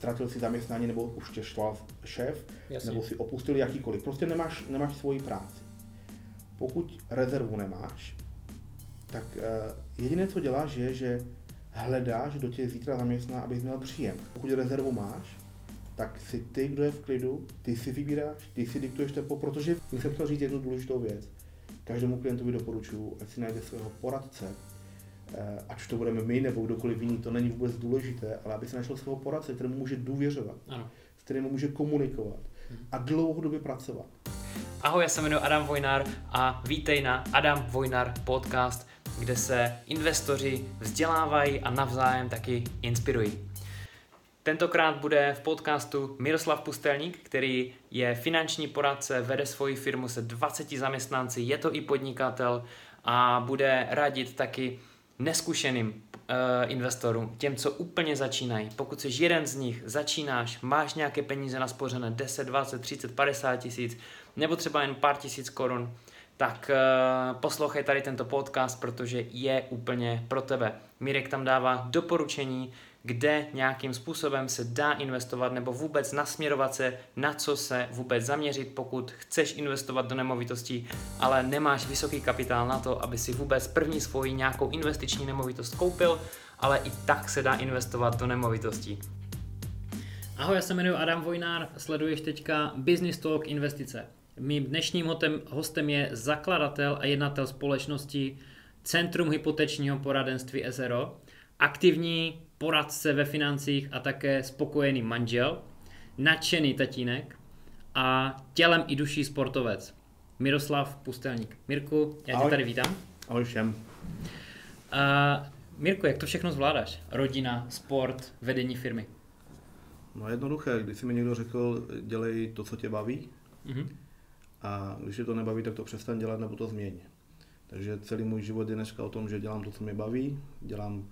ztratil si zaměstnání nebo už tě štval šéf, Jasně. nebo si opustil jakýkoliv. Prostě nemáš, nemáš svoji práci. Pokud rezervu nemáš, tak uh, jediné, co děláš, je, že hledáš, kdo tě zítra zaměstná, abys měl příjem. Pokud rezervu máš, tak si ty, kdo je v klidu, ty si vybíráš, ty si diktuješ tempo, protože jsem chtěl říct jednu důležitou věc. Každému klientovi doporučuji, ať si najde svého poradce, ať už to budeme my nebo kdokoliv jiný, to není vůbec důležité, ale aby si našel svého poradce, kterému může důvěřovat, Ano. s kterým může komunikovat a dlouhodobě pracovat. Ahoj, já se jmenuji Adam Vojnar a vítej na Adam Vojnar podcast, kde se investoři vzdělávají a navzájem taky inspirují. Tentokrát bude v podcastu Miroslav Pustelník, který je finanční poradce, vede svoji firmu se 20 zaměstnanci, je to i podnikatel a bude radit taky neskušeným uh, investorům, těm, co úplně začínají. Pokud jsi jeden z nich, začínáš, máš nějaké peníze naspořené 10, 20, 30, 50 tisíc, nebo třeba jen pár tisíc korun, tak uh, poslouchej tady tento podcast, protože je úplně pro tebe. Mirek tam dává doporučení, kde nějakým způsobem se dá investovat nebo vůbec nasměrovat se, na co se vůbec zaměřit, pokud chceš investovat do nemovitostí, ale nemáš vysoký kapitál na to, aby si vůbec první svoji nějakou investiční nemovitost koupil, ale i tak se dá investovat do nemovitostí. Ahoj, já se jmenuji Adam Vojnár, sleduješ teďka Business Talk investice. Mým dnešním hostem, je zakladatel a jednatel společnosti Centrum hypotečního poradenství SRO, aktivní poradce ve financích a také spokojený manžel, nadšený tatínek a tělem i duší sportovec. Miroslav Pustelník. Mirku, já tě Ahoj. tady vítám. Ahoj všem. A Mirku, jak to všechno zvládáš? Rodina, sport, vedení firmy. No jednoduché, když si mi někdo řekl, dělej to, co tě baví, Mhm. a když je to nebaví, tak to přestaň dělat nebo to změň. Takže celý můj život je dneska o tom, že dělám to, co mě baví, dělám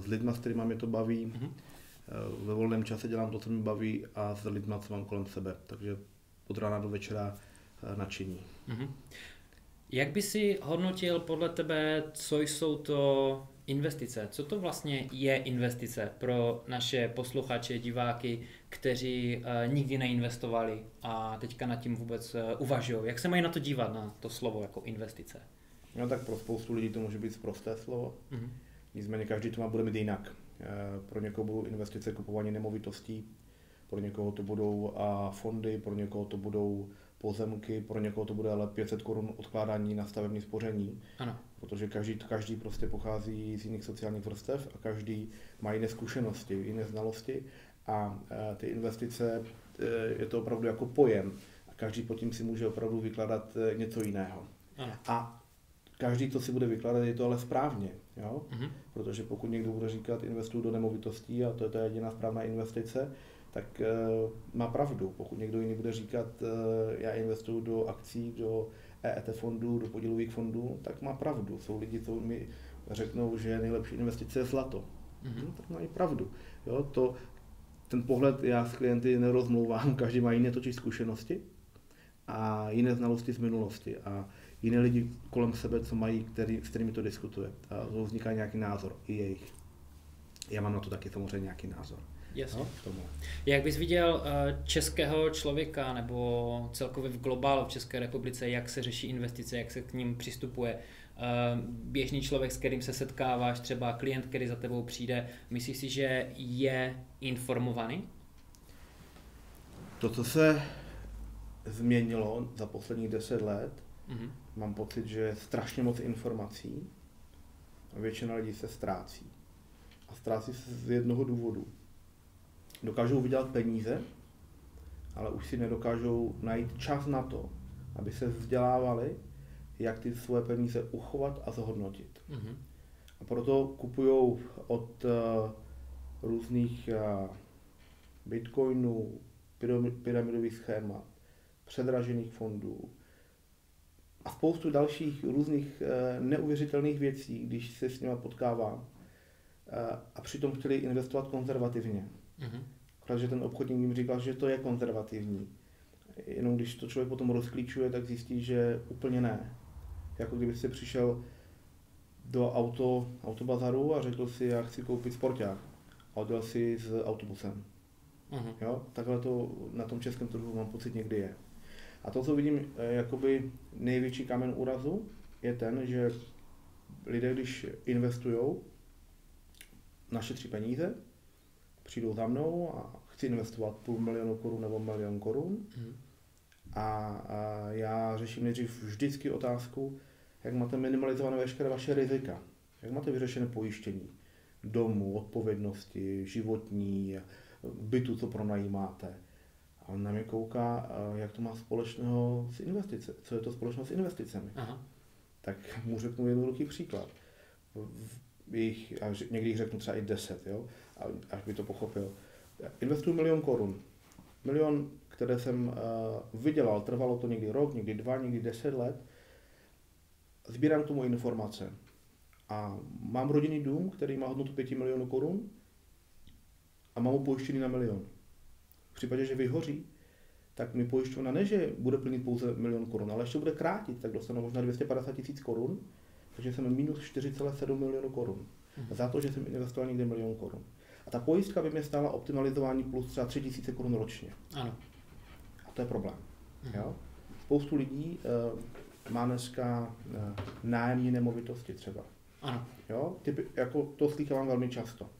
s lidmi, s kterými mě to baví, Mhm. uh, ve volném čase dělám to, co mě baví a s lidmi, co mám kolem sebe. Takže od rána do večera uh, nadšení. Mhm. Jak by si hodnotil podle tebe, co jsou to investice? Co to vlastně je investice pro naše posluchače, diváky, kteří uh, nikdy neinvestovali a teďka nad tím vůbec uh, uvažují? Jak se mají na to dívat, na to slovo jako investice? No tak pro spoustu lidí to může být prosté slovo, Mhm. Nicméně každý to má bude mít jinak. Eh, Pro někoho budou investice kupování nemovitostí, pro někoho to budou a fondy, pro někoho to budou pozemky, pro někoho to bude ale 500 korun odkládání na stavební spoření, Ano. protože každý, každý prostě pochází z jiných sociálních vrstev a každý má jiné zkušenosti, jiné znalosti a eh, ty investice eh, je to opravdu jako pojem a každý pod tím si může opravdu vykládat eh, něco jiného. Ano. A každý to si bude vykládat, je to ale správně, jo? Mhm. protože pokud někdo bude říkat investuju do nemovitostí a to je ta jediná správná investice, tak uh, má pravdu. Pokud někdo jiný bude říkat, uh, já investuju do akcí, do EET fondů, do podílových fondů, tak má pravdu. Jsou lidi, co mi řeknou, že nejlepší investice je zlato. Mhm. No, tak mají pravdu. Jo, to, ten pohled já s klienty nerozmlouvám, každý má jiné totiž zkušenosti a jiné znalosti z minulosti a jiné lidi kolem sebe, co mají, který, s kterými to diskutuje. A to vzniká nějaký názor, i jejich. Já mám na to taky samozřejmě nějaký názor. Jasně. No, k tomu. Jak bys viděl eh, českého člověka nebo celkově v globálu v České republice, jak se řeší investice, jak se k ním přistupuje? Eh, Běžný člověk, s kterým se setkáváš, třeba klient, který za tebou přijde, myslíš si, že je informovaný? To, co se změnilo za posledních deset let, Mhm. Mám pocit, že je strašně moc informací a většina lidí se ztrácí. A ztrácí se z jednoho důvodu. Dokážou vydělat peníze, ale už si nedokážou najít čas na to, aby se vzdělávali, jak ty svoje peníze uchovat a zhodnotit. Mhm. A proto kupují od uh, různých uh, bitcoinů, pyram- pyramidových schémat, předražených fondů a spoustu dalších různých uh, neuvěřitelných věcí, když se s nimi potkávám. Uh, a přitom chtěli investovat konzervativně. Mhm. Protože ten obchodník jim říkal, že to je konzervativní. Jenom když to člověk potom rozklíčuje, tak zjistí, že úplně ne. Jako kdyby si přišel do auto, autobazaru a řekl si, já chci koupit sporták. A odjel si s autobusem. Mhm. Jo? Takhle to na tom českém trhu mám pocit někdy je. A to, co vidím eh, jakoby největší kamen úrazu, je ten, že lidé, když investují, našetří peníze, přijdou za mnou a chci investovat půl milionu korun nebo milion korun Mhm. a, a já řeším nejdřív vždycky otázku, jak máte minimalizované veškeré vaše rizika, jak máte vyřešené pojištění domu, odpovědnosti, životní, bytu, co pronajímáte. A on na mě kouká, eh, jak to má společného s investice, co je to společného s investicemi. Aha. Tak mu řeknu jednoduchý příklad. Jich, a někdy jich řeknu třeba i 10, jo? A, až by to pochopil. Já Investuju milion korun. Milion, které jsem uh, vydělal, trvalo to někdy rok, někdy dva, někdy deset let. Sbírám k tomu informace. A mám rodinný dům, který má hodnotu 5 milionů korun a mám ho pojištěný na milion. V případě, že vyhoří, tak mi pojišťovna ne, že bude plnit pouze milion korun, ale ještě bude krátit, tak dostanu možná 250 tisíc korun, takže jsem minus 4,7 milionů korun. Mhm. Za to, že jsem investoval někde milion korun. A ta pojistka by mě stála optimalizování plus třeba 3 tisíce korun ročně. Ano. A to je problém. Mhm. Jo? Spoustu lidí uh, má dneska uh, nájemní nemovitosti třeba. Ano. Jo? Typy, jako to slýchávám velmi často.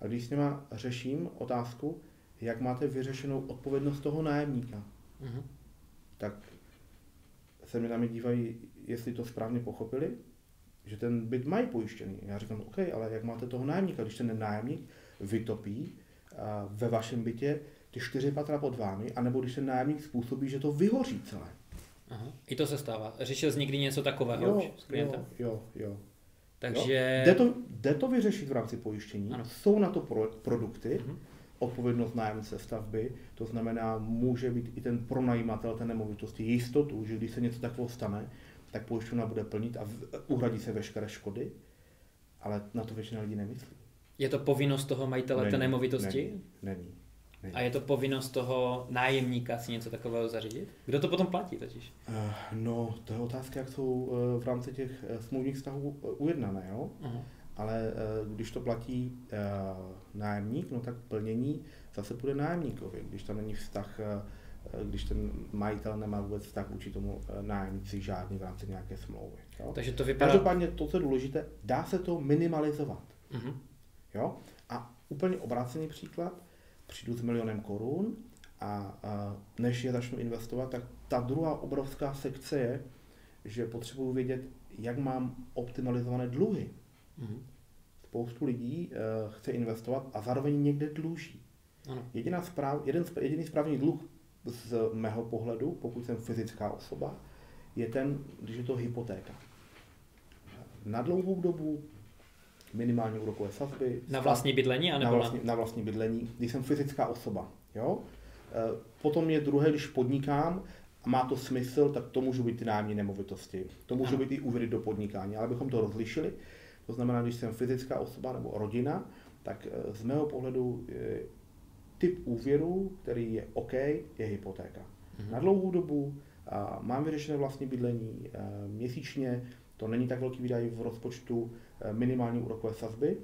A když s nima řeším otázku, jak máte vyřešenou odpovědnost toho nájemníka, Mhm. tak se mi na mě dívají, jestli to správně pochopili, že ten byt mají pojištěný. Já říkám, OK, ale jak máte toho nájemníka, když ten nájemník vytopí ve vašem bytě ty čtyři patra pod vámi, anebo když ten nájemník způsobí, že to vyhoří celé. Aha. I to se stává. Řešil jsi někdy něco takového Jo, už s klientem? jo, jo, jo. Takže... Jde to, jde to vyřešit v rámci pojištění. Ano. Jsou na to pro, produkty, Mhm. Odpovědnost nájemce stavby, to znamená, může být i ten pronajímatel té nemovitosti jistotu, že když se něco takového stane, tak pojišťovna bude plnit a uhradí se veškeré škody, ale na to většina lidí nemyslí. Je to povinnost toho majitele té Není, nemovitosti? Není, není. není. A je to povinnost toho nájemníka si něco takového zařídit? Kdo to potom platí totiž? Eh, No, to je otázka, jak jsou eh, v rámci těch eh, smluvních vztahů eh, ujednané, jo? Aha. Ale eh, když to platí eh, nájemník, no tak plnění zase půjde nájemníkovi, když tam není vztah, eh, když ten majitel nemá vůbec vztah vůči tomu nájemníci žádný v rámci nějaké smlouvy. Jo? Takže to vypadá... Každopádně to, co je důležité, dá se to minimalizovat. Mhm. Jo? A úplně obrácený příklad, přijdu s milionem korun a, a než je začnu investovat, tak ta druhá obrovská sekce je, že potřebuji vědět, jak mám optimalizované dluhy. Mhm. Spoustu lidí uh, chce investovat a zároveň někde dluží. Ano. Jediná správ, jeden, jediný správný dluh z mého pohledu, pokud jsem fyzická osoba, je ten, když je to hypotéka. Na dlouhou dobu, minimální úrokové sazby. Na vlastní bydlení, na anebo vlastní, na vlastní bydlení, když jsem fyzická osoba. Jo? E, Potom je druhé, když podnikám a má to smysl, tak to můžou být ty nájemní nemovitosti. To můžou Ano. být i úvěry do podnikání, ale abychom to rozlišili. To znamená, když jsem fyzická osoba nebo rodina, tak e, z mého pohledu e, typ úvěru, který je OK, je hypotéka. Mhm. Na dlouhou dobu a mám vyřešené vlastní bydlení e, měsíčně, to není tak velký výdaj v rozpočtu minimální úrokové sazby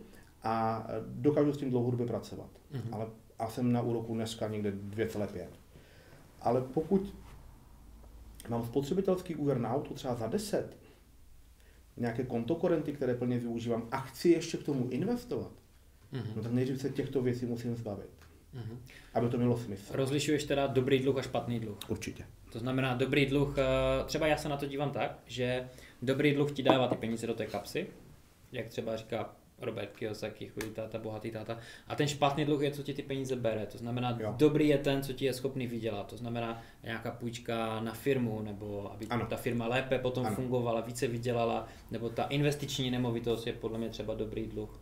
a dokážu s tím dlouhodobě pracovat. Mhm. Ale a jsem na úroku dneska někde 2,5. Ale pokud mám spotřebitelský úvěr na auto třeba za 10, nějaké kontokorenty, které plně využívám a chci ještě k tomu investovat, Mhm. no tak nejdřív se těchto věcí musím zbavit, Mhm. aby to mělo smysl. Rozlišuješ teda dobrý dluh a špatný dluh. Určitě. To znamená, dobrý dluh, eh, třeba já se na to dívám tak, že dobrý dluh ti dává ty peníze do té kapsy, jak třeba říká Robert Kiyosaki, chudý táta, bohatý táta. A ten špatný dluh je, co ti ty peníze bere. To znamená, Jo. dobrý je ten, co ti je schopný vydělat. To znamená nějaká půjčka na firmu, nebo aby Ano. ta firma lépe potom Ano. fungovala, více vydělala, nebo ta investiční nemovitost je podle mě třeba dobrý dluh.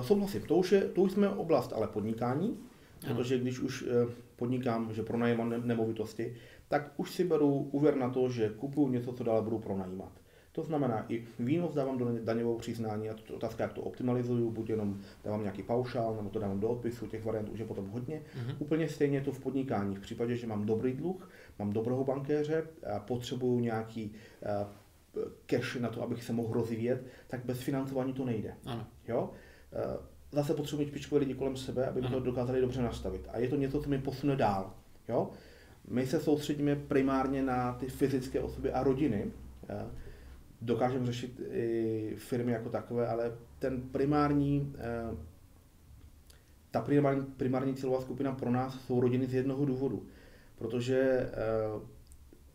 Eh, Souhlasím, to už, je, to už jsme oblast ale podnikání, Ano. protože když už eh, podnikám, že pronajímám ne- nemovitosti, tak už si beru úvěr na to, že kupuju něco, co dále budu pronajímat. To znamená, i výnos dávám do daňového přiznání a to je otázka, jak to optimalizuju, buď jenom dávám nějaký paušál, nebo to dávám do odpisu, těch variant už je potom hodně. Mhm. Úplně stejně je to v podnikání. V případě, že mám dobrý dluh, mám dobrého bankéře, a potřebuju nějaký eh, cash na to, abych se mohl rozvíjet, tak bez financování to nejde. Ano. Jo? Eh, zase potřebuji mít špičkové lidi kolem sebe, aby to dokázali dobře nastavit. A je to něco, co mi posune dál. Jo? My se soustředíme primárně na ty fyzické osoby a rodiny. Dokážeme řešit i firmy jako takové, ale ten primární, eh, ta primární, primární cílová skupina pro nás jsou rodiny z jednoho důvodu. Protože eh,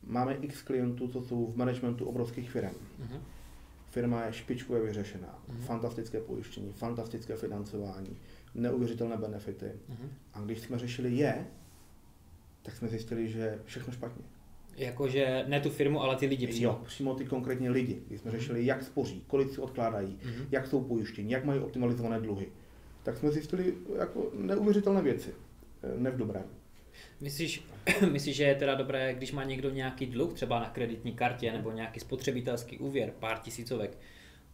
máme x klientů, co jsou v managementu obrovských firm. Uh-huh. Firma je špičkově vyřešená, uh-huh. fantastické pojištění, fantastické financování, neuvěřitelné benefity. Uh-huh. A když jsme řešili je, tak jsme zjistili, že všechno špatně. Jakože ne tu firmu, ale ty lidi přímo. Jo, přímo ty konkrétně lidi. Když jsme řešili, jak spoří, kolik si odkládají, uh-huh. jak jsou pojištění, jak mají optimalizované dluhy, tak jsme zjistili jako neuvěřitelné věci. Ne v dobrém. Myslíš, myslíš, že je teda dobré, když má někdo nějaký dluh, třeba na kreditní kartě nebo nějaký spotřebitelský úvěr, pár tisícovek,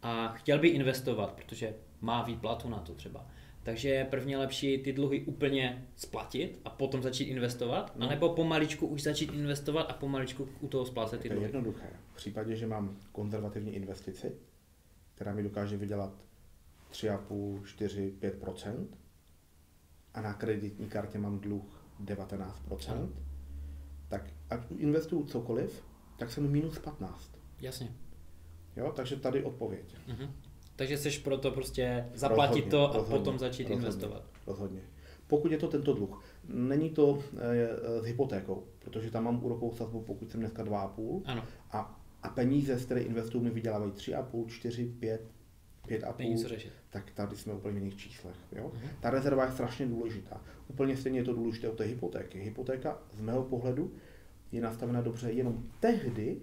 a chtěl by investovat, protože má výplatu na to třeba, takže je prvně lepší ty dluhy úplně splatit a potom začít investovat, no. anebo pomaličku už začít investovat a pomaličku u toho splácet ty to dluhy. je jednoduché. V případě, že mám konzervativní investici, která mi dokáže vydělat 3,5, 4, 5% a na kreditní kartě mám dluh 19% no. tak ať investuju cokoliv, tak jsem minus 15. Jasně. Jo, takže tady odpověď. Uh-huh. Takže jsi proto prostě zaplatit rozhodně, to a rozhodně, potom začít rozhodně, investovat. Rozhodně. Pokud je to tento dluh, není to e, s hypotékou, protože tam mám úrokovou sazbu, pokud jsem dneska 2,5 ano. A, a peníze, z které investuju, mi vydělávají 3,5, 4, 5, 5,5, tak tady jsme úplně v jiných číslech. Jo? Uh-huh. Ta rezerva je strašně důležitá. Úplně stejně je to důležité u té hypotéky. Hypotéka z mého pohledu je nastavena dobře jenom tehdy,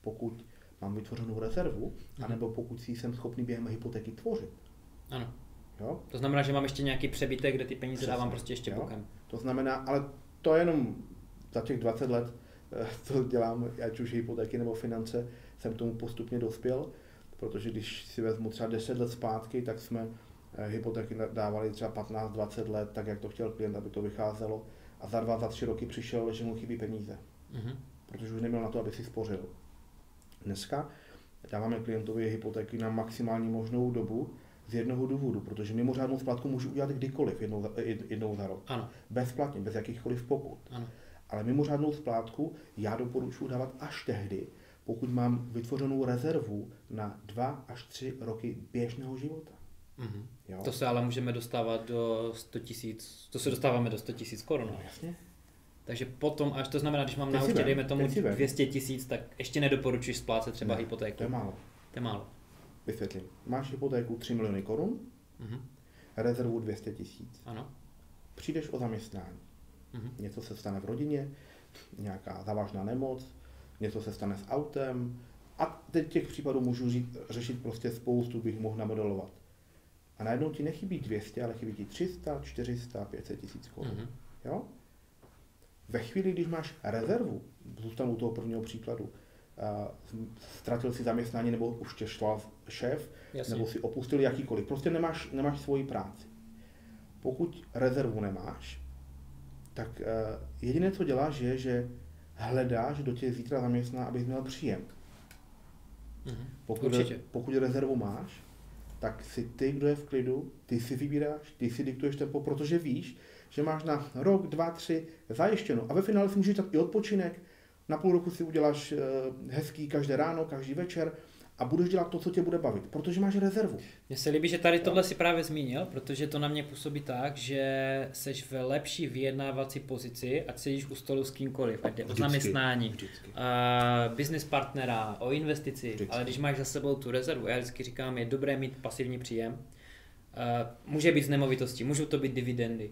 pokud mám vytvořenou rezervu, mm-hmm. anebo pokud si jsem schopný během hypotéky tvořit. Ano. Jo? To znamená, že mám ještě nějaký přebytek, kde ty peníze Přesně. dávám prostě ještě jo? bokem. To znamená, ale to je jenom za těch 20 let, eh, co dělám, ať už hypotéky nebo finance, jsem k tomu postupně dospěl, protože když si vezmu třeba 10 let zpátky, tak jsme eh, hypotéky dávali třeba 15-20 let, tak jak to chtěl klient, aby to vycházelo. A za dva, za tři roky přišel, že mu chybí peníze. Mm-hmm. Protože už neměl na to, aby si spořil. Dneska dáváme klientovi hypotéky na maximální možnou dobu z jednoho důvodu, protože mimořádnou splátku můžu udělat kdykoliv jednou za, jednou za rok. Ano. Bezplatně, bez jakýchkoliv pokut. Ano. Ale mimořádnou splátku já doporučuji dávat až tehdy, pokud mám vytvořenou rezervu na dva až tři roky běžného života. Mm-hmm. Jo? To se ale můžeme dostávat do 100 tisíc, to se dostáváme do 100 tisíc korun. No, jasně. Takže potom, až to znamená, když mám na účtě, dejme tomu 200 tisíc, tak ještě nedoporučíš splácet třeba ne, hypotéku. To je málo. To je málo. Vysvětlím. Máš hypotéku 3 miliony korun, uh-huh. rezervu 200 tisíc. Ano. Přijdeš o zaměstnání. Uh-huh. Něco se stane v rodině, nějaká závažná nemoc, něco se stane s autem. A teď těch případů můžu říct, řešit prostě spoustu, bych mohl namodelovat. A najednou ti nechybí 200, ale chybí ti 300, 400, 500 tisíc korun. Uh-huh. Jo? Ve chvíli, když máš rezervu, zůstanu u toho prvního příkladu, ztratil si zaměstnání nebo už tě štval šéf, Jasně. nebo si opustil jakýkoliv, prostě nemáš, nemáš svoji práci. Pokud rezervu nemáš, tak jediné, co děláš, je, že hledáš, kdo tě zítra zaměstná, abys měl příjem. Mhm. Pokud, pokud rezervu máš, tak si ty, kdo je v klidu, ty si vybíráš, ty si diktuješ tempo, protože víš, že máš na rok, dva, tři zajištěno. A ve finále si můžeš dát i odpočinek, na půl roku si uděláš eh, hezký každé ráno, každý večer a budeš dělat to, co tě bude bavit, protože máš rezervu. Mně se líbí, že tady tohle si právě zmínil, protože to na mě působí tak, že seš ve lepší vyjednávací pozici, ať sedíš u stolu s kýmkoliv, ať jde o zaměstnání, Uh, business partnera, o investici, vždycky. ale když máš za sebou tu rezervu, já vždycky říkám, je dobré mít pasivní příjem, uh, může být z nemovitosti, můžou to být dividendy,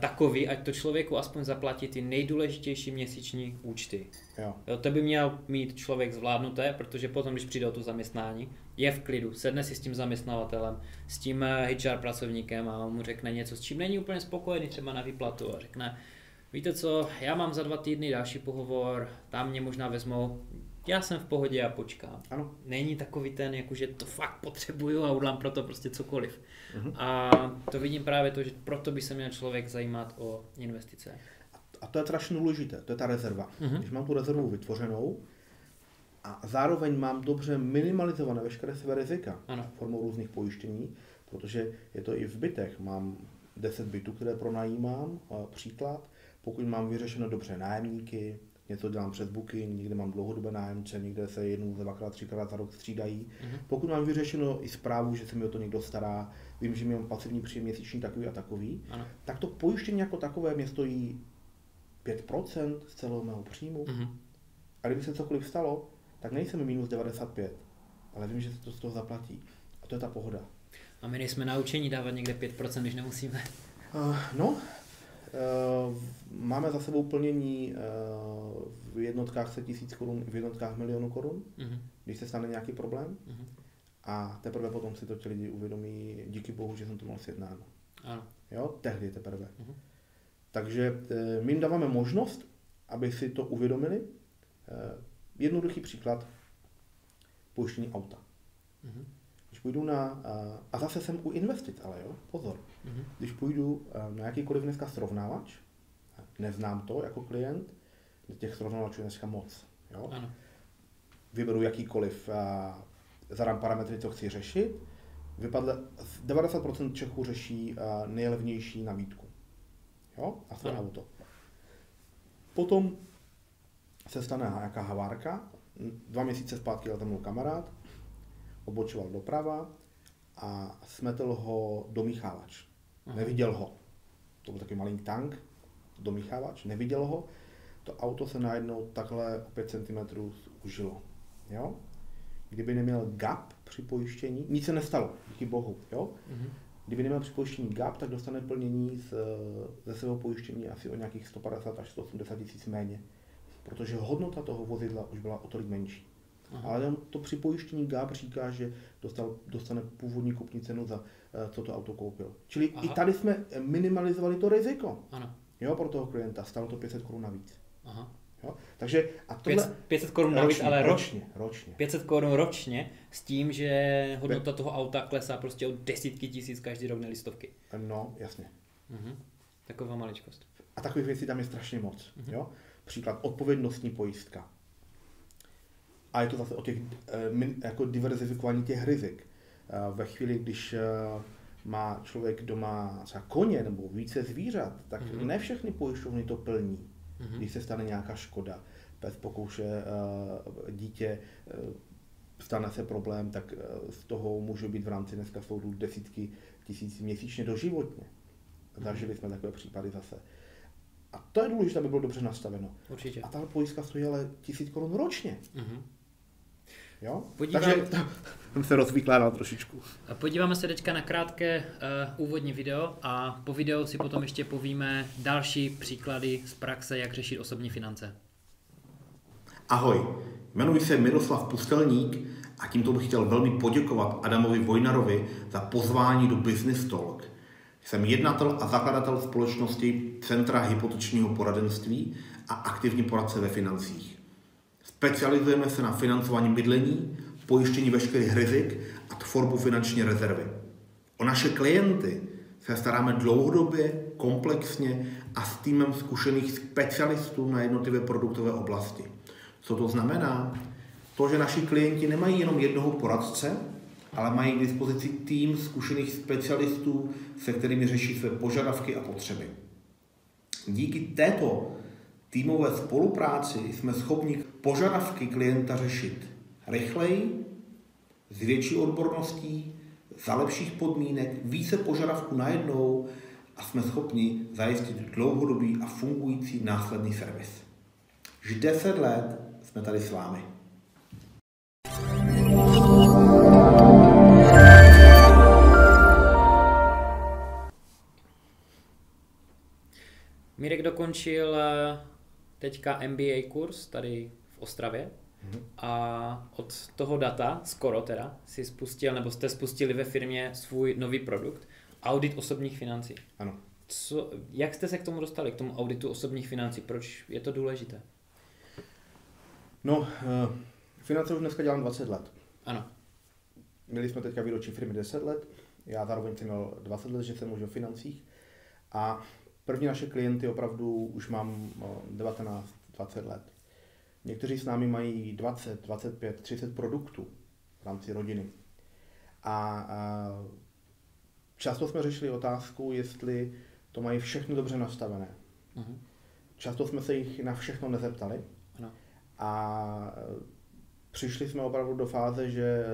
takový, ať to člověku aspoň zaplatí ty nejdůležitější měsíční účty. Jo. Jo, to by měl mít člověk zvládnuté, protože potom, když přijde o to zaměstnání, je v klidu, sedne si s tím zaměstnavatelem, s tím HR eh, pracovníkem a mu řekne něco, s čím není úplně spokojený třeba na výplatu a řekne, víte co, já mám za dva týdny další pohovor, tam mě možná vezmou, já jsem v pohodě a počkám. Ano. Není takový ten, jakože to fakt potřebuju a udělám pro to prostě cokoliv. Uh-huh. A to vidím právě to, že proto by se měl člověk zajímat o investice. A to je strašně důležité, to je ta rezerva. Uh-huh. Když mám tu rezervu vytvořenou a zároveň mám dobře minimalizované veškeré své rizika ano. formou různých pojištění, protože je to i v bytech. Mám 10 bytů, které pronajímám, příklad. Pokud mám vyřešeno dobře nájemníky, něco dělám přes booking, někde mám dlouhodobé nájemce, někde se jednou, dvakrát, třikrát za rok střídají. Mm-hmm. Pokud mám vyřešeno i zprávu, že se mi o to někdo stará, vím, že mám pasivní příjem měsíční takový a takový, ano. tak to pojištění jako takové mě stojí 5% z celého mého příjmu. Mm-hmm. A kdyby se cokoliv stalo, tak nejsem minus 95, ale vím, že se to z toho zaplatí. A to je ta pohoda. A my nejsme naučení dávat někde 5%, když nemusíme. Uh, no, uh, máme za sebou plnění uh, v jednotkách se tisíc korun, v jednotkách milionů korun, uh-huh. když se stane nějaký problém. Uh-huh. A teprve potom si to ti lidi uvědomí, díky bohu, že jsem to měl sjednáno. Ano. Jo, tehdy teprve. Uh-huh. Takže my jim dáváme možnost, aby si to uvědomili. Jednoduchý příklad, pojištění auta. Uh-huh. Když půjdu na, a zase jsem u investic, ale jo, pozor, mm-hmm. když půjdu na jakýkoliv dneska srovnávač, neznám to jako klient, těch srovnávačů je dneska moc, jo. Ano. Vyberu jakýkoliv, zadám parametry, co chci řešit, vypadle, 90% Čechů řeší nejlevnější nabídku, jo, a své auto. Potom se stane nějaká havárka, dva měsíce zpátky jel tam kamarád, odbočoval doprava a smetl ho domíchávač. Aha. Neviděl ho. To byl takový malý tank, domíchávač, neviděl ho. To auto se najednou takhle o 5 cm užilo. Jo? Kdyby neměl gap při pojištění, nic se nestalo, díky bohu. Jo? Mhm. Kdyby neměl při pojištění gap, tak dostane plnění z, ze svého pojištění asi o nějakých 150 až 180 tisíc méně. Protože hodnota toho vozidla už byla o tolik menší. Aha. Ale to připojištění GAP říká, že dostal, dostane původní kupní cenu za eh, co to auto koupil. Čili Aha. i tady jsme minimalizovali to riziko. Ano. Jo, pro toho klienta. Stalo to 500 korun navíc. Aha. Jo? Takže a tohle... 500 korun navíc, ale ročně, ročně. 500 korun ročně s tím, že hodnota toho auta klesá prostě o desítky tisíc každý rok, nelistovky. stovky. No, jasně. Mhm. Taková maličkost. A takových věcí tam je strašně moc. Mhm. Jo? Příklad odpovědnostní pojistka a je to zase o těch eh, jako diverzifikování těch rizik. Eh, ve chvíli, když eh, má člověk doma třeba koně nebo více zvířat, tak mm-hmm. ne všechny pojišťovny to plní, mm-hmm. když se stane nějaká škoda. Pes pokouše dítě, stane se problém, tak z toho může být v rámci dneska soudu desítky tisíc měsíčně doživotně. Mhm. Zažili jsme takové případy zase. A to je důležité, aby bylo dobře nastaveno. Určitě. A ta pojistka stojí ale tisíc korun ročně. Mm-hmm. Jo? Podívám... Takže jsem se rozvykládal trošičku. Podíváme se teďka na krátké uh, úvodní video a po videu si potom ještě povíme další příklady z praxe, jak řešit osobní finance. Ahoj, jmenuji se Miroslav Pustelník a tímto bych chtěl velmi poděkovat Adamovi Vojnarovi za pozvání do Business Talk. Jsem jednatel a zakladatel společnosti Centra hypotečního poradenství a aktivní poradce ve financích. Specializujeme se na financování bydlení, pojištění veškerých rizik a tvorbu finanční rezervy. O naše klienty se staráme dlouhodobě, komplexně a s týmem zkušených specialistů na jednotlivé produktové oblasti. Co to znamená? To, že naši klienti nemají jenom jednoho poradce, ale mají k dispozici tým zkušených specialistů, se kterými řeší své požadavky a potřeby. Díky této týmové spolupráci jsme schopni požadavky klienta řešit rychleji, s větší odborností, za lepších podmínek, více požadavků najednou a jsme schopni zajistit dlouhodobý a fungující následný servis. Už 10 let jsme tady s vámi. Mirek dokončil eh, teďka MBA kurz tady Ostravě mm-hmm. a od toho data, skoro teda, si spustil, nebo jste spustili ve firmě svůj nový produkt, audit osobních financí. Ano. Co, jak jste se k tomu dostali, k tomu auditu osobních financí? Proč je to důležité? No, uh, finance už dneska dělám 20 let. Ano. Měli jsme teďka výročí firmy 10 let, já zároveň jsem měl 20 let, že jsem už o financích a První naše klienty opravdu už mám 19, 20 let. Někteří s námi mají 20, 25, 30 produktů v rámci rodiny. A, a často jsme řešili otázku, jestli to mají všechno dobře nastavené. Mhm. Často jsme se jich na všechno nezeptali Ano. a přišli jsme opravdu do fáze, že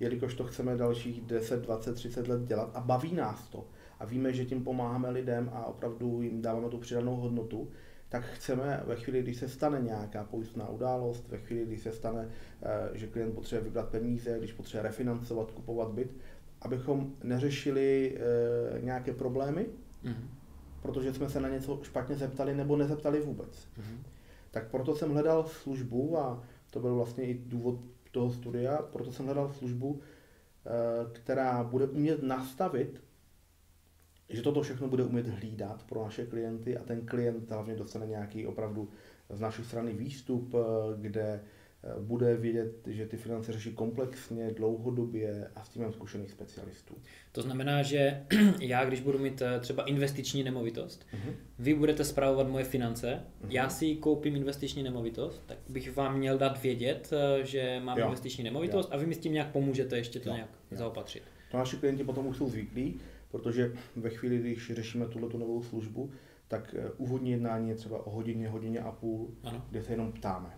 jelikož to chceme dalších 10, 20, 30 let dělat a baví nás to a víme, že tím pomáháme lidem a opravdu jim dáváme tu přidanou hodnotu, tak chceme ve chvíli, kdy se stane nějaká pojistná událost, ve chvíli, kdy se stane, eh, že klient potřebuje vybrat peníze, když potřebuje refinancovat, kupovat byt, abychom neřešili eh, nějaké problémy, Mhm. protože jsme se na něco špatně zeptali nebo nezeptali vůbec. Mhm. Tak proto jsem hledal službu a to byl vlastně i důvod toho studia, proto jsem hledal službu, eh, která bude umět nastavit, že toto všechno bude umět hlídat pro naše klienty a ten klient hlavně dostane nějaký opravdu z naší strany výstup, eh, kde eh, bude vědět, že ty finance řeší komplexně, dlouhodobě a s tím mám zkušených specialistů. To znamená, že já, když budu mít eh, třeba investiční nemovitost, Mhm. vy budete spravovat moje finance, já si koupím investiční nemovitost, tak bych vám měl dát vědět, že mám Jo. investiční nemovitost a vy mi s tím nějak pomůžete ještě to Jo. nějak Jo. zaopatřit. To naši klienti potom už jsou zvyklí, protože ve chvíli, když řešíme tuto novou službu, tak eh, úvodní jednání je třeba o hodině, hodině a půl, Ano. kde se jenom ptáme.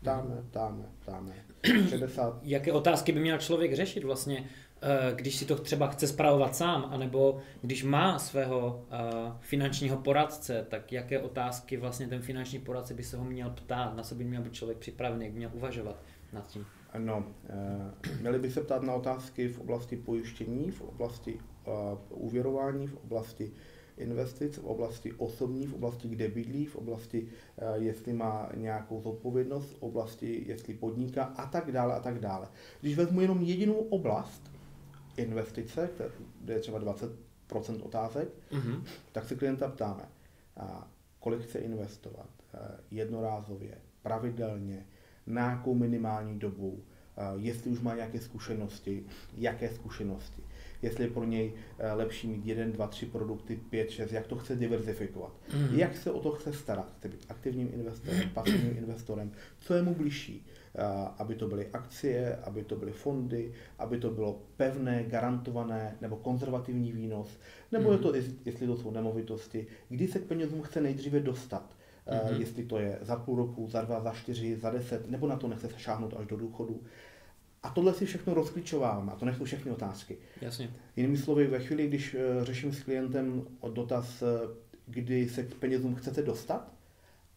Ptáme, ptáme, ptáme. 60, Jaké otázky by měl člověk řešit vlastně, eh, když si to třeba chce spravovat sám, anebo když má svého eh, finančního poradce, tak jaké otázky vlastně ten finanční poradce by se ho měl ptát, na co by měl být člověk připravený, jak by měl uvažovat nad tím. No, eh, měli by se ptát na otázky v oblasti pojištění, v oblasti eh, úvěrování, v oblasti investic, v oblasti osobní, v oblasti kde bydlí, v oblasti eh, jestli má nějakou zodpovědnost, v oblasti jestli podniká a tak dále a tak dále. Když vezmu jenom jedinou oblast, investice, kde je třeba 20% otázek, Mhm. tak se klienta ptáme, kolik chce investovat, jednorázově, pravidelně, na jakou minimální dobu, eh, jestli už má nějaké zkušenosti, jaké zkušenosti, jestli je pro něj eh, lepší mít jeden, dva, tři produkty, pět, šest, jak to chce diverzifikovat, Mhm. jak se o to chce starat, chce být aktivním investorem, pasivním investorem, co je mu blížší, eh, aby to byly akcie, aby to byly fondy, aby to bylo pevné, garantované nebo konzervativní výnos, nebo je to, jest- jestli to jsou nemovitosti, kdy se k penězům chce nejdříve dostat, Mhm. jestli to je za půl roku, za dva, za čtyři, za deset, nebo na to nechce se šáhnout až do důchodu. A tohle si všechno rozklíčováváme, a to nejsou všechny otázky. Jasně. Jinými slovy, ve chvíli, když eh, řeším s klientem o dotaz, eh, kdy se k penězům chcete dostat,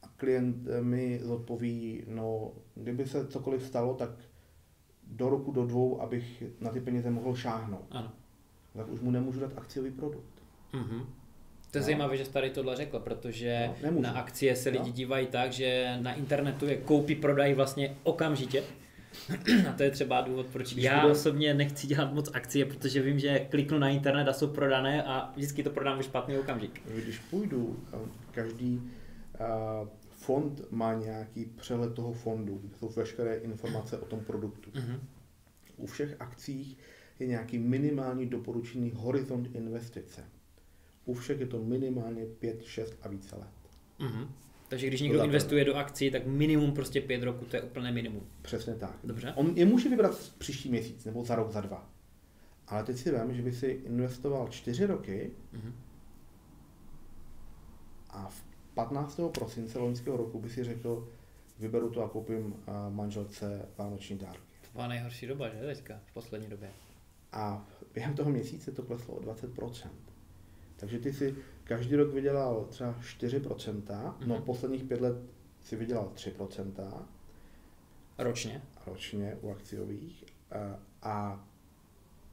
a klient mi zodpoví, no, kdyby se cokoliv stalo, tak do roku, do dvou, abych na ty peníze mohl šáhnout. Ano. Tak už mu nemůžu dát akciový produkt. Mhm. To je No. zajímavé, že jsi tady tohle řekl, protože No, nemůžu. na akcie se lidi No. dívají tak, že na internetu je koupí, prodají vlastně okamžitě. A to je třeba důvod, proč Když já bude- osobně nechci dělat moc akcie, protože vím, že kliknu na internet a jsou prodané a vždycky to prodám v špatný okamžik. Když půjdu, každý eh, fond má nějaký přehled toho fondu, kde jsou veškeré informace o tom produktu. Mhm. U všech akcích je nějaký minimální doporučený horizont investice. U všech je to minimálně 5, 6 a více let. Mhm. Takže když někdo investuje do akcí, tak minimum prostě pět roku, to je úplné minimum. Přesně tak. Dobře. On je může vybrat příští měsíc nebo za rok, za dva. Ale teď si vím, že by si investoval 4 roky Mhm. a v 15. prosince loňského roku by si řekl, vyberu to a koupím eh, manželce vánoční dárky. To byla nejhorší doba, že teďka, v poslední době. A během toho měsíce to kleslo o 20%. Takže ty si každý rok vydělal třeba 4%, no Mhm. posledních pět let si vydělal 3% Ročně. ročně u akciových. A- A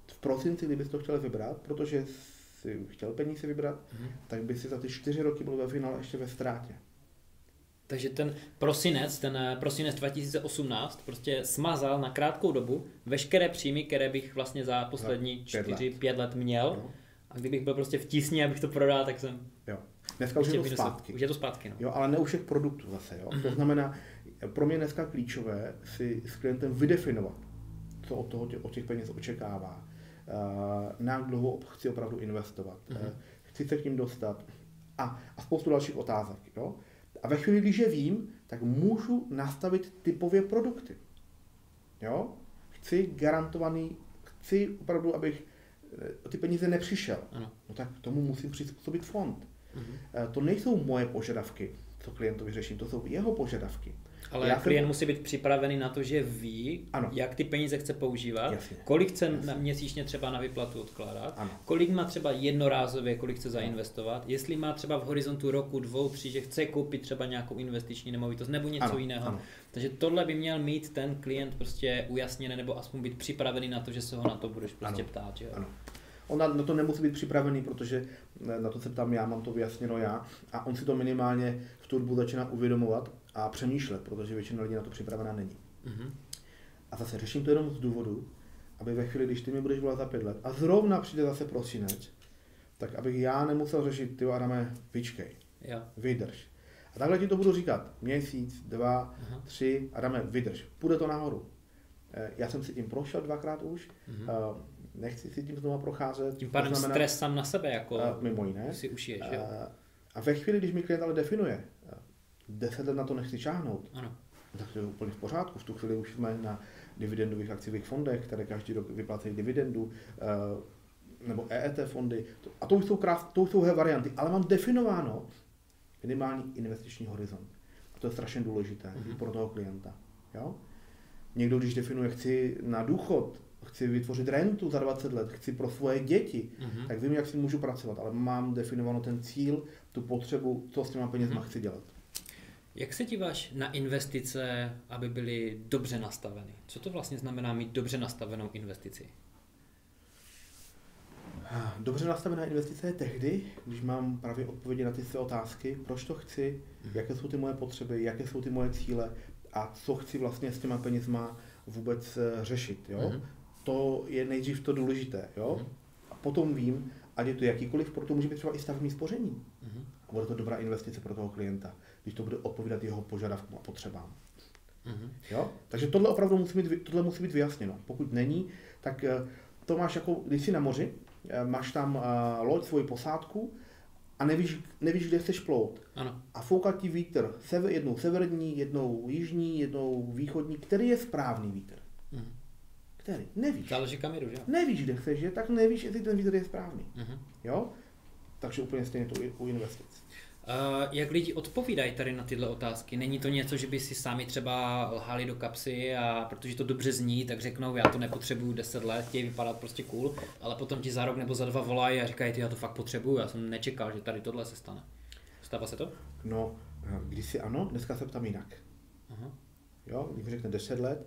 v prosinci, kdybys to chtěl vybrat, protože si chtěl peníze vybrat, Mhm. tak by si za ty čtyři roky byl ve finále ještě ve ztrátě. Takže ten prosinec, ten eh, prosinec 2018 prostě smazal na krátkou dobu veškeré příjmy, které bych vlastně za poslední pět 4-5 let měl. Jo. A kdybych byl prostě v tísni, abych to prodal, tak jsem jo. Dneska už je to zpátky. Už je to zpátky, no. Jo, ale ne u všech produktů zase. Jo? To Mhm. znamená, pro mě dneska klíčové si s klientem vydefinovat, co od, toho, od těch peněz očekává, uh, na jak dlouho chci opravdu investovat, Mhm. uh, chci se k ním dostat a, a spoustu dalších otázek. Jo? A ve chvíli, když je vím, tak můžu nastavit typově produkty. Jo? Chci garantovaný, chci opravdu, abych o ty peníze nepřišel. Ano. No tak tomu musím přizpůsobit fond. Mhm. Eh, To nejsou moje požadavky, co klientovi řeším, to jsou jeho požadavky. Ale Já Já jsem- klient musí být připravený na to, že ví, Ano. jak ty peníze chce používat, Jasně. kolik chce Jasně. na měsíčně třeba na vyplatu odkládat, Ano. kolik má třeba jednorázově, kolik chce zainvestovat, jestli má třeba v horizontu roku, dvou, tří, že chce koupit třeba nějakou investiční nemovitost nebo něco Ano, jiného. ano. Takže tohle by měl mít ten klient prostě ujasněné nebo aspoň být připravený na to, že se ho na to budeš prostě Ano. ptát. Že? Ano. On na, na to nemusí být připravený, protože eh, na to se ptám já, mám to vyjasněno já a on si to minimálně v turbu začíná uvědomovat a přemýšlet, protože většina lidí na to připravená není. Mhm. A zase řeším to jenom z důvodu, aby ve chvíli, když ty mi budeš volat za pět let a zrovna přijde zase prosinec, tak abych já nemusel řešit, ty Adame, vyčkej, Jo. vydrž. A takhle ti to budu říkat, měsíc, dva, Aha. tři, Adame, vydrž, půjde to nahoru. Eh, Já jsem si tím prošel dvakrát už, Mhm. eh, nechci si tím znovu procházet. Tím pádem znamená- stres sám na sebe, jako Eh, mimo jiné. si ušiješ. Jo? Eh, A ve chvíli, když mi klient ale definuje, deset let na to nechci čáhnout, Ano. no tak to je úplně v pořádku. V tu chvíli už jsme na dividendových akciových fondech, které každý rok vyplácejí dividendu, eh, nebo EET fondy. A to už jsou, krás, to už jsou varianty, ale mám definováno minimální investiční horizont. A to je strašně důležité mm-hmm. pro toho klienta. Jo? Někdo, když definuje, chci na důchod, chci vytvořit rentu za 20 let, chci pro svoje děti, Mhm. tak vím, jak si můžu pracovat, ale mám definováno ten cíl, tu potřebu, co s těma penězma Mhm. chci dělat. Jak se díváš na investice, aby byly dobře nastaveny? Co to vlastně znamená mít dobře nastavenou investici? Dobře nastavená investice je tehdy, když mám právě odpovědi na ty své otázky, proč to chci, Mhm. jaké jsou ty moje potřeby, jaké jsou ty moje cíle a co chci vlastně s těma penězma vůbec eh, řešit. Jo? Mhm. To je nejdřív to důležité. Jo? Mhm. A potom vím, ať je to jakýkoliv, proto může být třeba i stavební spoření. Mhm. A bude to dobrá investice pro toho klienta, když to bude odpovídat jeho požadavkům a potřebám. Mhm. Jo? Takže tohle opravdu musí být, tohle musí být vyjasněno. Pokud není, tak eh, to máš jako, když jsi na moři, eh, máš tam eh, loď, svoji posádku a nevíš, nevíš, kde chceš plout. Ano. A fouká ti vítr, sever, jednou severní, jednou jižní, jednou východní. Který je správný vítr? Mhm. Který? Nevíš. Záleží kam jdu, že? Nevíš, kde chceš jet, tak nevíš, jestli ten vítr je správný. Mhm. Jo? Takže úplně stejně to u investic. Uh, jak lidi odpovídají tady na tyhle otázky? Není to něco, že by si sami třeba lhali do kapsy a protože to dobře zní, tak řeknou, já to nepotřebuju 10 let, chtějí vypadat prostě cool, ale potom ti za rok nebo za dva volají a říkají, ty já to fakt potřebuju, já jsem nečekal, že tady tohle se stane. Stává se to? No, eh, když si ano, dneska se ptám jinak. Aha. Jo, když mi řekne 10 let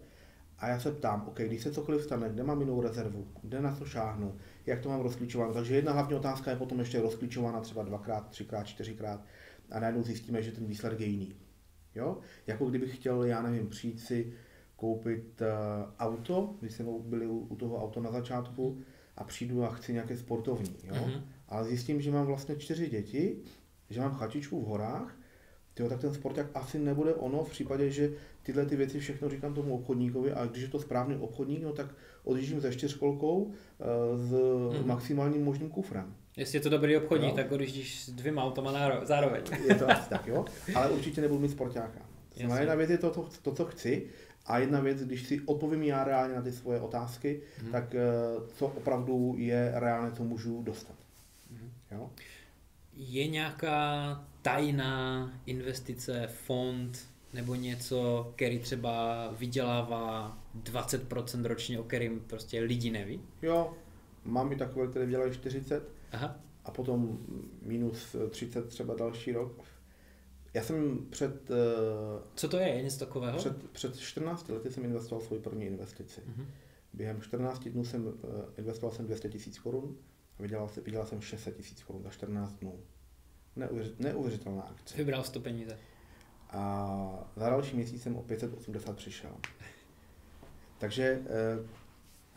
a já se ptám, OK, když se cokoliv stane, kde mám jinou rezervu, kde na to šáhnu, jak to mám rozklíčováno. Takže jedna hlavní otázka je potom ještě rozklíčována třeba dvakrát, třikrát, čtyřikrát a najednou zjistíme, že ten výsledek je jiný. Jo? Jako kdybych chtěl, já nevím, přijít si koupit uh, auto, když jsme byli u, u toho auto na začátku a přijdu a chci nějaké sportovní. Jo? Mhm. Ale zjistím, že mám vlastně čtyři děti, že mám chatičku v horách, tyjo, tak ten sporták asi nebude ono v případě, že tyhle ty věci všechno říkám tomu obchodníkovi a když je to správný obchodník, no tak odjíždím se čtyřkolkou eh, s Mhm. maximálním možným kufrem. Jestli je to dobrý obchodník, Jo. tak ho když s dvěma automa zároveň. Je to asi tak, jo? Ale určitě nebudu mít sportáka. Znamená, jedna věc je to, to, to, co chci, a jedna věc, když si odpovím já reálně na ty svoje otázky, Mhm. tak eh, co opravdu je reálně, co můžu dostat. Mhm. Jo? Je nějaká tajná investice, fond nebo něco, který třeba vydělává 20% ročně, o kterým prostě lidi neví? jo, mám i takové, které dělají 40, Aha. a potom minus 30 třeba další rok. Já jsem před, eh, Co to je? Je něco takového? před, před 14 lety jsem investoval svou první investici. Mhm. Během 14 dnů jsem eh, investoval jsem 200 tisíc korun a vydělal, jsem- vydělal jsem 600 tisíc korun za 14 dnů. Neuvěřit, neuvěřitelná akce. Vybral jsi to peníze. A za další měsíc jsem o 580 přišel. Takže eh,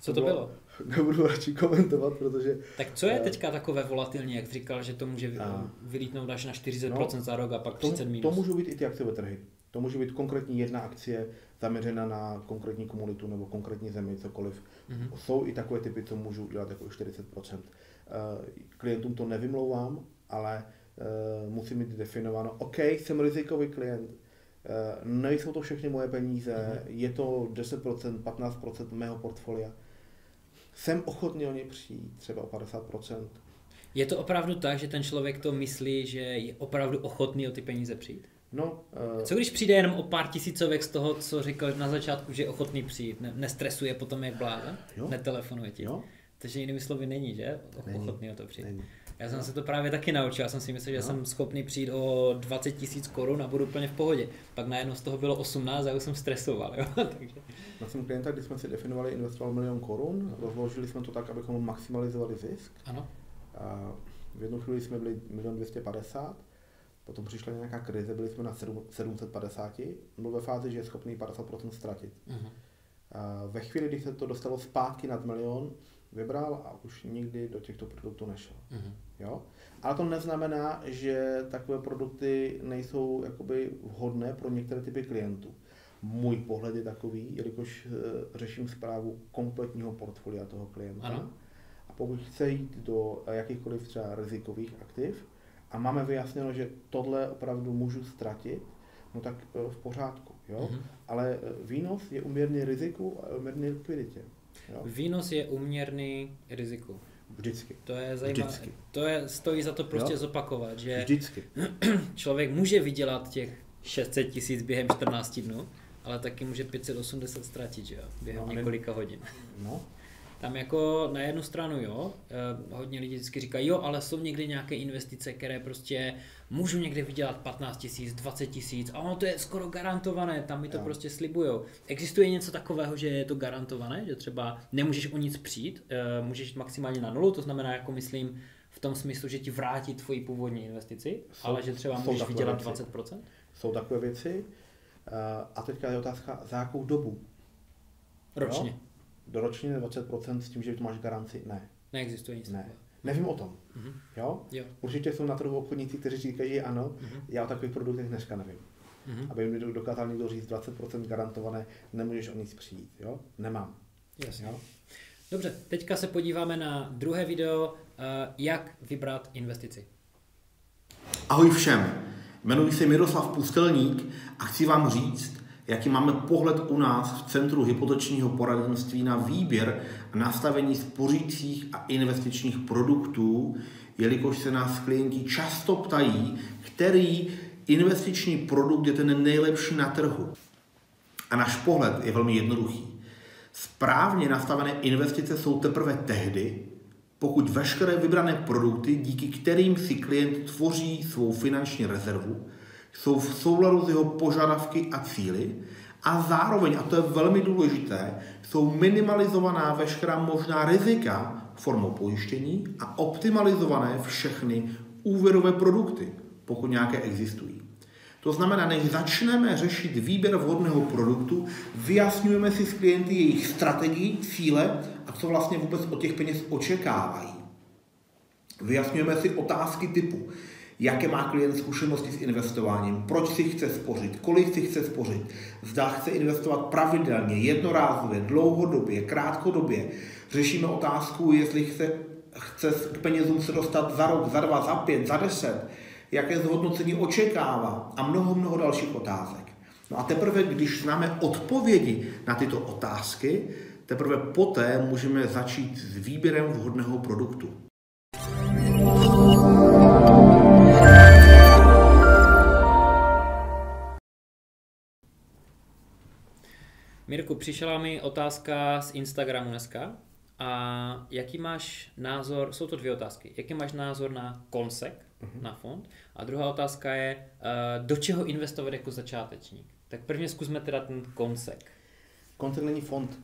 Co to bylo? nebudu radši komentovat, protože Tak co je Eh, teďka takové volatilní, jak jsi říkal, že to může A- vylítnout až na 40% za rok a pak to, 30 minus? to můžou být i ty akciové trhy. To může být konkrétní jedna akcie zaměřena na konkrétní komunitu nebo konkrétní zemi, cokoliv. Mhm. Jsou i takové typy, co můžu udělat jako 40%. Eh, Klientům to nevymlouvám, ale eh, musím mít definováno, OK, jsem rizikový klient, eh, nejsou to všechny moje peníze, Mhm. je to 10%, 15% mého portfolia. jsem ochotný o ně přijít třeba o 50%. Je to opravdu tak, že ten člověk to myslí, že je opravdu ochotný o ty peníze přijít? No, uh, Co když přijde jenom o pár tisícovek z toho, co říkal na začátku, že je ochotný přijít, ne, nestresuje potom jak blázen, netelefonuje ti. jo? Takže jinými slovy není, že? Není. Ochotný o to přijít. Není. Já jsem se to právě taky naučil, já jsem si myslel, že No. jsem schopný přijít o 20 tisíc korun a budu úplně v pohodě. Pak najednou z toho bylo 18 a už jsem stresoval, jo? Takže, Na svém klienta, když jsme si definovali, investoval milion korun, rozložili jsme to tak, abychom maximalizovali zisk. ano. A v jednu chvíli jsme byli milion 250, potom přišla nějaká krize, byli jsme na sedm- 750, byl ve fázi, že je schopný 50% ztratit. Mhm. A ve chvíli, kdy se to dostalo zpátky nad milion, vybral a už nikdy do těchto produktů nešel. Mhm. Jo? Ale to neznamená, že takové produkty nejsou jakoby vhodné pro některé typy klientů. Můj pohled je takový, jelikož eh, řeším zprávu kompletního portfolia toho klienta. Ano. A pokud chce jít do jakýchkoliv třeba rizikových aktiv a máme vyjasněno, že tohle opravdu můžu ztratit, no tak eh, v pořádku. Jo? Mhm. Ale eh, výnos je uměrný riziku a uměrný likviditě. Jo? Výnos je uměrný riziku. Vždycky. To je zajímavé. Vždycky. To je, stojí za to prostě Jo. zopakovat, že Vždycky. člověk může vydělat těch 600 tisíc během 14 dnů, ale taky může 580 ztratit, že jo, během No několika hodin. No, Tam jako na jednu stranu jo, eh, hodně lidí vždycky říkají, jo, ale jsou někdy nějaké investice, které prostě můžu někde vydělat 15 tisíc, 20 tisíc a ono to je skoro garantované, tam mi to Jo. prostě slibujou. Existuje něco takového, že je to garantované, že třeba nemůžeš o nic přijít, eh, můžeš jít maximálně na nulu, to znamená jako myslím v tom smyslu, že ti vrátí tvoji původní investici, Jsou- ale že třeba můžeš vydělat věci. 20%? jsou takové věci. Eh, A teďka je otázka, za jakou dobu? Ročně. Jo? Do ročně 20% s tím, že tu máš garanci? Ne. Neexistuje nic Ne. Nevím o tom. Mhm. Jo? Jo. Určitě jsou na trhu obchodníci, kteří říkají ano, Mhm. já o takových produktech dneska nevím. Mhm. Aby mi dokázal někdo říct 20% garantované, nemůžeš o nic přijít. Jo? Nemám. Jasně. Jo? Dobře, teďka se podíváme na druhé video, eh, jak vybrat investici. Ahoj všem, jmenuji se Miroslav Pustelník a chci vám říct, jaký máme pohled u nás v Centru hypotečního poradenství na výběr a nastavení spořících a investičních produktů, jelikož se nás klienti často ptají, který investiční produkt je ten nejlepší na trhu. A náš pohled je velmi jednoduchý. Správně nastavené investice jsou teprve tehdy, pokud veškeré vybrané produkty, díky kterým si klient tvoří svou finanční rezervu, jsou v souladu s jeho požadavky a cíly a zároveň, a to je velmi důležité, jsou minimalizovaná veškerá možná rizika formou pojištění a optimalizované všechny úvěrové produkty, pokud nějaké existují. To znamená, než začneme řešit výběr vhodného produktu, vyjasňujeme si s klienty jejich strategii, cíle a co vlastně vůbec od těch peněz očekávají. Vyjasňujeme si otázky typu, jaké má klient zkušenosti s investováním, proč si chce spořit, kolik si chce spořit, zda chce investovat pravidelně, jednorázově, dlouhodobě, krátkodobě. Řešíme otázku, jestli chce, chce k penězům se dostat za rok, za dva, za pět, za deset, jaké zhodnocení očekává a mnoho, mnoho dalších otázek. No a teprve, když známe odpovědi na tyto otázky, teprve poté můžeme začít s výběrem vhodného produktu. Mirku, přišla mi otázka z Instagramu dneska. A jaký máš názor, jsou to dvě otázky, jaký máš názor na konsek, Mhm. na fond? A druhá otázka je, eh, do čeho investovat jako začátečník? Tak prvně zkusme teda ten konsek. Koncek není fond,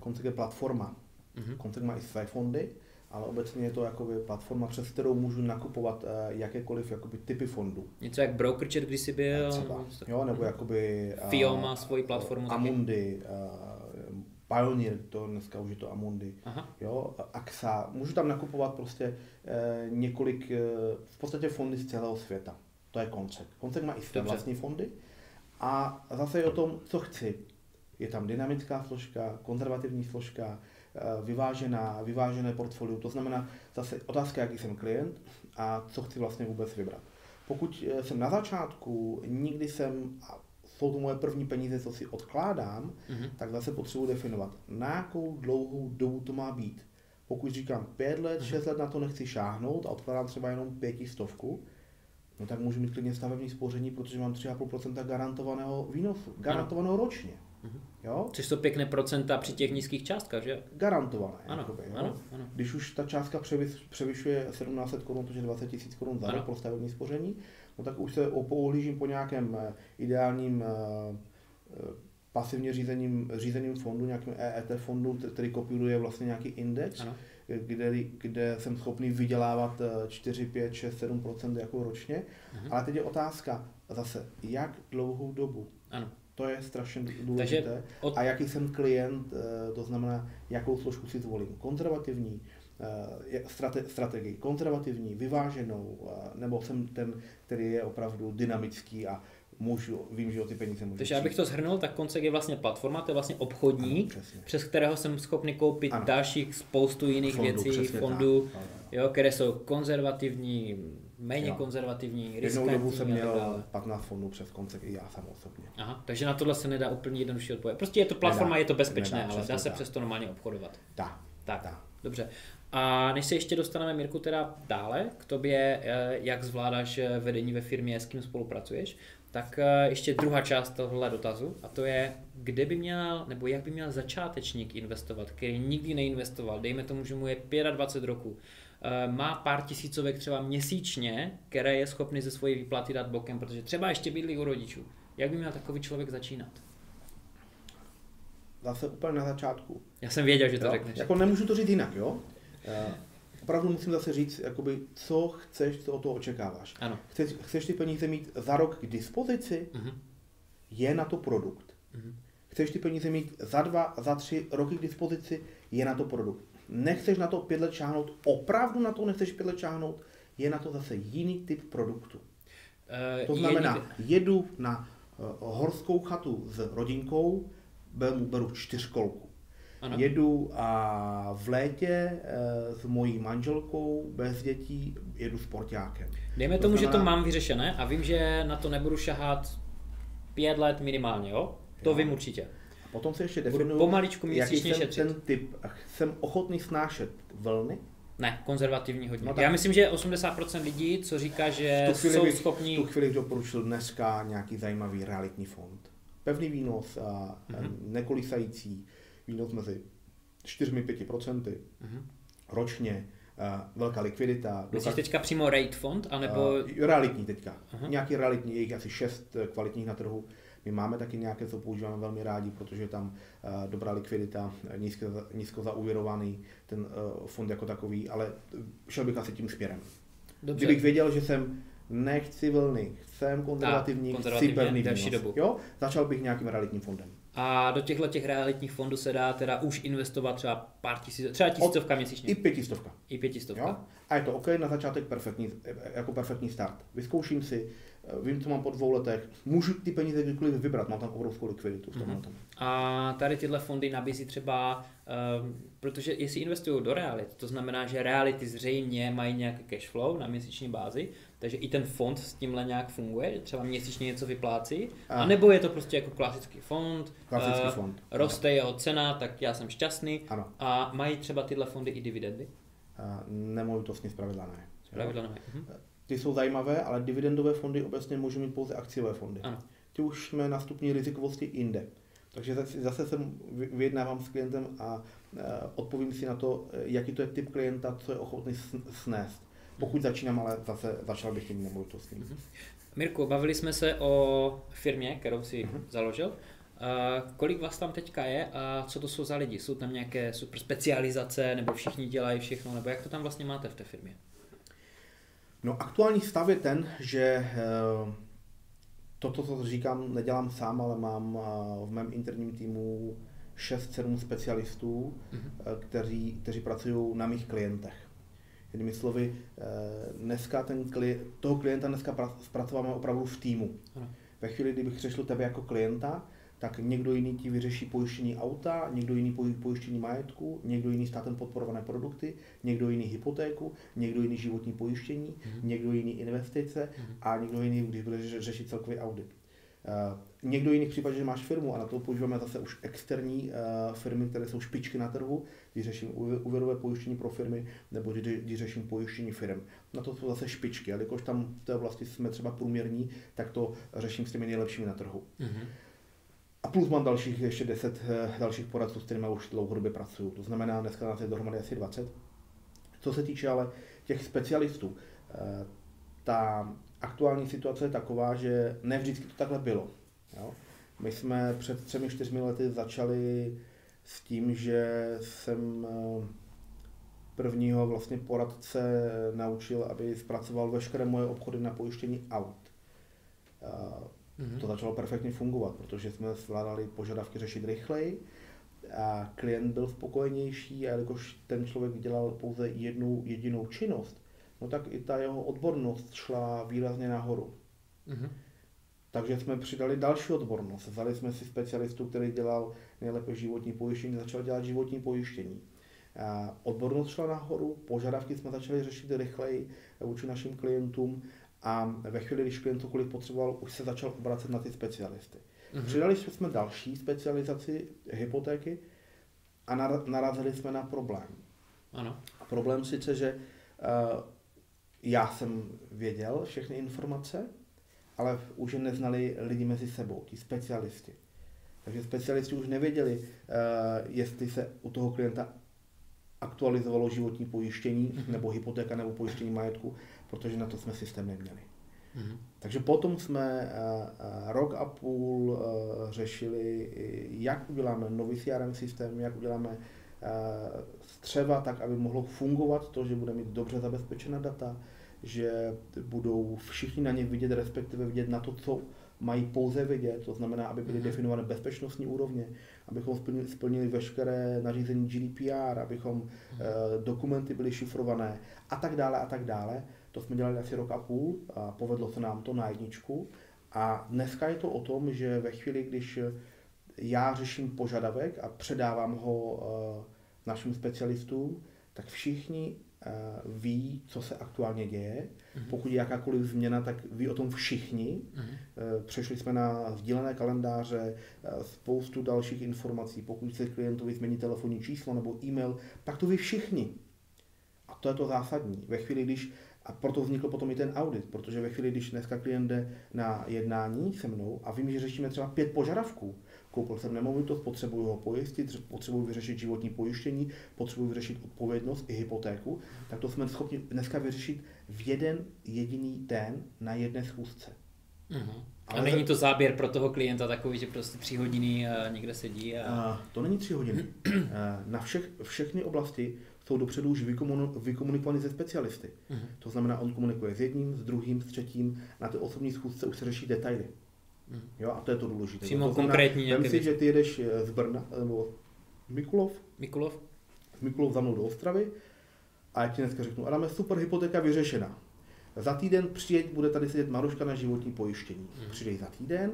koncek je platforma. Mhm. Koncek má i své fondy, ale obecně je to jakoby platforma, přes kterou můžu nakupovat eh, jakékoliv jakoby, typy fondů. Něco jak BrokerChat kdysi byl? Třeba, jo, nebo jakoby... eh, FIO má svoji platformu. Amundi, eh, Pioneer, to dneska už je to Amundi, Aha. jo, AXA. Můžu tam nakupovat prostě několik, v podstatě fondy z celého světa. To je Koncek. Koncek má i své vlastní fondy a zase je o tom, co chci. Je tam dynamická složka, konzervativní složka, vyvážená, vyvážené portfolio. To znamená zase otázka, jaký jsem klient a co chci vlastně vůbec vybrat. Pokud eh, jsem na začátku, nikdy jsem, a jsou to moje první peníze, co si odkládám, Mhm. tak zase potřebuji definovat, na jakou dlouhou dobu to má být. Pokud říkám pět let, Mhm. šest let na to nechci šáhnout a odkládám třeba jenom pětistovku, no tak můžu mít klidně stavební spoření, protože mám 3,5% garantovaného výnosu, garantovaného ročně. Mhm. Jo? Což jsou pěkné procenta při těch nízkých částkách, že? Garantované. Ano, jakoby, jo? ano, ano. Když už ta částka převis, převyšuje 1700 korun, což je 20 000 korun za Ano. rok pro stavební spoření, no tak už se pouhlížím po nějakém eh, ideálním eh, eh, pasivně řízením, řízeným fondu, nějakým EET fondu, kte- který kopíruje vlastně nějaký index, Ano. kde, kde jsem schopný vydělávat eh, 4, 5, 6, 7% jako ročně. Mhm. Ale teď je otázka zase, jak dlouhou dobu. Ano. To je strašně důležité. od- A jaký jsem klient, eh, to znamená, jakou složku si zvolím. Konzervativní, eh, strate, strategii, konzervativní, vyváženou, eh, nebo jsem ten, který je opravdu dynamický a můžu, vím, že o ty peníze můžu Takže abych to shrnul, tak Koncek je vlastně platforma, to je vlastně obchodník, Ano, přes kterého jsem schopný koupit Ano. dalších spoustu jiných Fondu, věcí, fondů, tak. Ano. jo, které jsou konzervativní, méně Jo. konzervativní, Jednou dobu jsem riskantní měl dále. 15 fondů přes koncek i já sám osobně. Aha, takže na tohle se nedá úplně jednoduše odpovědět. Prostě je to platforma, Nedá, je to bezpečné, nedá, ale dá přesně se tak. přesto normálně obchodovat. Dá. Tak, Dá. dobře. A než se ještě dostaneme, Mirku, teda dále k tobě, eh, jak zvládáš eh, vedení ve firmě, s kým spolupracuješ, tak eh, ještě druhá část tohle dotazu, a to je, kde by měl, nebo jak by měl začátečník investovat, který nikdy neinvestoval, dejme tomu, že mu je 25 roku, má pár tisícovek třeba měsíčně, které je schopný ze svojí výplaty dát bokem, protože třeba ještě bydlí u rodičů. Jak by měl takový člověk začínat? Zase úplně na začátku. Já jsem věděl, že to Jo? řekneš. Jako nemůžu to říct jinak, jo? Eh, Opravdu musím zase říct, jakoby, co chceš, co od toho očekáváš. Ano. Chceš, chceš ty peníze mít za rok k dispozici, Mhm. je na to produkt. Mhm. Chceš ty peníze mít za dva, za tři roky k dispozici, je na to produkt. Nechceš na to pět let šáhnout, opravdu na to nechceš pět let šáhnout, je na to zase jiný typ produktu. Eh, To znamená, jedu na uh, horskou chatu s rodinkou, beru, beru čtyřkolku. Ano. Jedu a v létě eh, s mojí manželkou bez dětí jedu sportákem. Dejme To tomu, že to znamená- mám vyřešené a vím, že na to nebudu šahat pět let minimálně, jo? To Jo. vím určitě. Potom se ještě definuju, pomaličku jaký jsem šetřit. ten typ. Jsem ochotný snášet vlny. Ne, konzervativní hodně. No tak- Já myslím, že 80% lidí, co říká, že V tu jsou bych, schopní... v tu chvíli bych doporučil dneska nějaký zajímavý realitní fond. Pevný výnos a Mhm. nekolisající výnos mezi 4-5% Mhm. ročně, a velká likvidita. Myslíš dokáž- teďka přímo rate fond, anebo... Uh, realitní teďka. Aha. Nějaký realitní, je jich asi šest kvalitních na trhu. My máme taky nějaké, co používáme velmi rádi, protože tam uh, dobrá likvidita, eh, nízko, nízko zaúvěrovaný ten uh, fond jako takový, ale šel bych asi tím směrem. Dobře. Kdybych věděl, že jsem nechci vlny, chcem konzervativní, chci konzervativně, pevný delší výnos. dobu. Jo? Začal bych nějakým realitním fondem. A do těchto těch realitních fondů se dá teda už investovat třeba pár tisíc, třeba tisícovka měsíčně. I pětistovka. I pětistovka. Jo? A je to OK, na začátek perfektní, jako perfektní start. Vyzkouším si, vím, co mám po dvou letech, můžu ty peníze kdykoliv vybrat, mám tam obrovskou likviditu v tomhle. Mhm. tom. A tady tyhle fondy nabízí třeba, um, protože jestli investují do realit, to znamená, že reality zřejmě mají nějaký cash flow na měsíční bázi, takže i ten fond s tímhle nějak funguje, že třeba měsíčně něco vyplácí, A- a nebo je to prostě jako klasický fond, Klasický eh, fond. roste jeho cena, tak já jsem šťastný Ano, a mají třeba tyhle fondy i dividendy? a nemovitostně spravedla ne. Jo? Pravidla nemají. Mhm. Ty jsou zajímavé, ale dividendové fondy obecně můžou mít pouze akciové fondy. Ano. Ty už jsme na stupni rizikovosti jinde. Takže zase- jsem vy- vyjednávám s klientem a eh, odpovím si na to, eh, jaký to je typ klienta, co je ochotný sn- snést. Pokud začínám, ale zase začal bych tím nemovitostním. Mhm. Mirku, bavili jsme se o firmě, kterou si Mhm. založil. A kolik vás tam teďka je a co to jsou za lidi? Jsou tam nějaké super specializace, nebo všichni dělají všechno, nebo jak to tam vlastně máte v té firmě? No aktuální stav je ten, že eh, toto, co říkám, nedělám sám, ale mám eh, v mém interním týmu 6-7 specialistů, eh, kteří, kteří pracují na mých klientech. Jinými slovy, eh, dneska ten kli, toho klienta dneska pra- zpracováme opravdu v týmu. Ve chvíli, kdybych řešil tebe jako klienta, tak někdo jiný ti vyřeší pojištění auta, někdo jiný poj- pojištění majetku, někdo jiný státem podporované produkty, někdo jiný hypotéku, někdo jiný životní pojištění, Mhm. někdo jiný investice Mhm. a někdo jiný, když bude ře- řešit celkový audit. Někdo jiný případ, že máš firmu a na to používáme zase už externí firmy, které jsou špičky na trhu, když řeším úvěrové pojištění pro firmy nebo když řeším pojištění firm. Na to jsou zase špičky, ale jakož tam v té oblasti jsme třeba průměrní, tak to řeším s těmi nejlepšími na trhu. Mm-hmm. A plus mám dalších ještě 10 eh, dalších poradců, s kterými už dlouhodobě pracuju. To znamená, dneska nás je dohromady asi 20. Co se týče ale těch specialistů, eh, ta aktuální situace je taková, že ne vždycky to takhle bylo. Jo? My jsme před třemi, čtyřmi lety začali s tím, že jsem eh, prvního vlastně poradce naučil, aby zpracoval veškeré moje obchody na pojištění aut. Mm-hmm. To začalo perfektně fungovat, protože jsme zvládali požadavky řešit rychleji a klient byl spokojenější a jelikož ten člověk dělal pouze jednu jedinou činnost, no tak i ta jeho odbornost šla výrazně nahoru. Mm-hmm. Takže jsme přidali další odbornost. Vzali jsme si specialistu, který dělal nejlépe životní pojištění, začal dělat životní pojištění. A odbornost šla nahoru, požadavky jsme začali řešit rychleji vůči našim klientům a ve chvíli, když klient cokoliv potřeboval, už se začal obracet na ty specialisty. Mm-hmm. Přidali jsme další specializaci hypotéky a narazili jsme na problém. Ano. A problém sice, že uh, já jsem věděl všechny informace, ale už je neznali lidi mezi sebou, ti specialisti. Takže specialisti už nevěděli, uh, jestli se u toho klienta aktualizovalo životní pojištění, mm-hmm. nebo hypotéka, nebo pojištění majetku, protože na to jsme systém neměli. Mm-hmm. Takže potom jsme uh, rok a půl řešili, jak uděláme nový CRM systém, jak uděláme střeva tak, aby mohlo fungovat to, že bude mít dobře zabezpečená data, že budou všichni na ně vidět, respektive vidět na to, co mají pouze vidět, to znamená, aby byly mm-hmm. definované bezpečnostní úrovně, abychom splnili, splnili veškeré nařízení GDPR, abychom mm-hmm. uh, dokumenty byly šifrované a tak dále a tak dále. To jsme dělali asi rok a půl a povedlo se nám to na jedničku. A dneska je to o tom, že ve chvíli, když já řeším požadavek a předávám ho uh, našim specialistům, tak všichni ví, co se aktuálně děje. Mm-hmm. Pokud je jakákoliv změna, tak ví o tom všichni. Mm-hmm. Uh, přešli jsme na sdílené kalendáře, uh, spoustu dalších informací. Pokud se klientovi změní telefonní číslo nebo e-mail, tak to ví všichni. A to je to zásadní. Ve chvíli, když a proto vznikl potom i ten audit, protože ve chvíli, když dneska klient jde na jednání se mnou a vím, že řešíme třeba pět požadavků, koupil jsem nemovitost, potřebuju ho pojistit, potřebuji vyřešit životní pojištění, potřebuji vyřešit odpovědnost i hypotéku, tak to jsme schopni dneska vyřešit v jeden jediný den na jedné schůzce. Uh-huh. Ale a není to záběr pro toho klienta takový, že prostě tři hodiny někde sedí? A... a to není tři hodiny. na všech, všechny oblasti jsou dopředu už vykomunikovaný ze specialisty. Mm-hmm. To znamená, on komunikuje s jedním, s druhým, s třetím, na té osobní schůzce už se řeší detaily. Mm-hmm. Jo, a to je to důležité. Přímo to konkrétní znamená, si, že ty jedeš eh, z Brna, nebo Mikulov, Mikulov, z Mikulov za mnou do Ostravy a já ti dneska řeknu, Adame, super hypotéka vyřešena. Za týden přijeď, bude tady sedět Maruška na životní pojištění. Mm-hmm. Přijdej za týden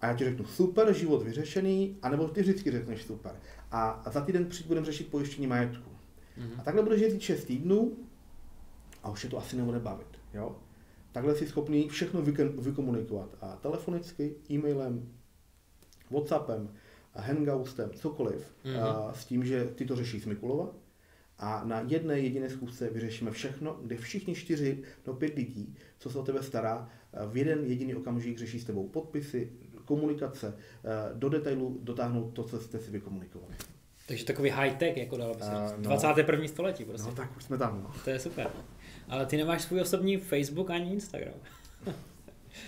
a já ti řeknu super, život vyřešený, anebo ty vždycky řekneš super. A za týden přijď, budeme řešit pojištění majetku. Mm-hmm. A takhle budeš jezdit 6 týdnů a už je to asi nebude bavit. Jo? Takhle jsi schopný všechno vykomunikovat. A telefonicky, e-mailem, Whatsappem, Hangoutem, cokoliv, mm-hmm. a s tím, že ty to řešíš s Mikulova. A na jedné jediné schůzce vyřešíme všechno, kde všichni čtyři do pět lidí, co se o tebe stará, v jeden jediný okamžik řeší s tebou podpisy, komunikace, do detailu dotáhnout to, co jste si vykomunikovali. Takže takový high-tech, jako dalo by se uh, no, 21. století prostě. No tak už jsme tam, no. To je super. Ale ty nemáš svůj osobní Facebook ani Instagram.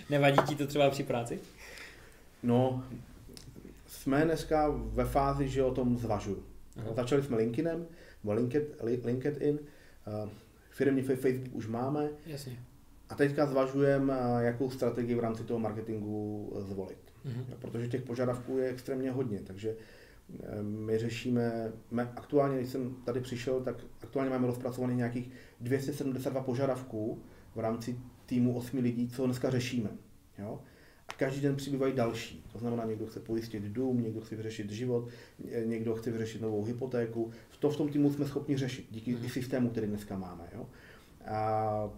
Nevadí ti to třeba při práci? No, jsme dneska ve fázi, že o tom zvažuju. Aha. Začali jsme LinkedInem, LinkedIn, LinkedIn uh, firmní Facebook už máme. Jasně. A teďka zvažujeme, jakou strategii v rámci toho marketingu zvolit. Uh-huh. Protože těch požadavků je extrémně hodně, takže my řešíme, aktuálně, když jsem tady přišel, tak aktuálně máme rozpracovaných nějakých 272 požadavků v rámci týmu 8 lidí, co dneska řešíme. Jo? A každý den přibývají další. To znamená, někdo chce pojistit dům, někdo chce vyřešit život, někdo chce vyřešit novou hypotéku. To v tom týmu jsme schopni řešit díky mm. systému, který dneska máme. Jo? A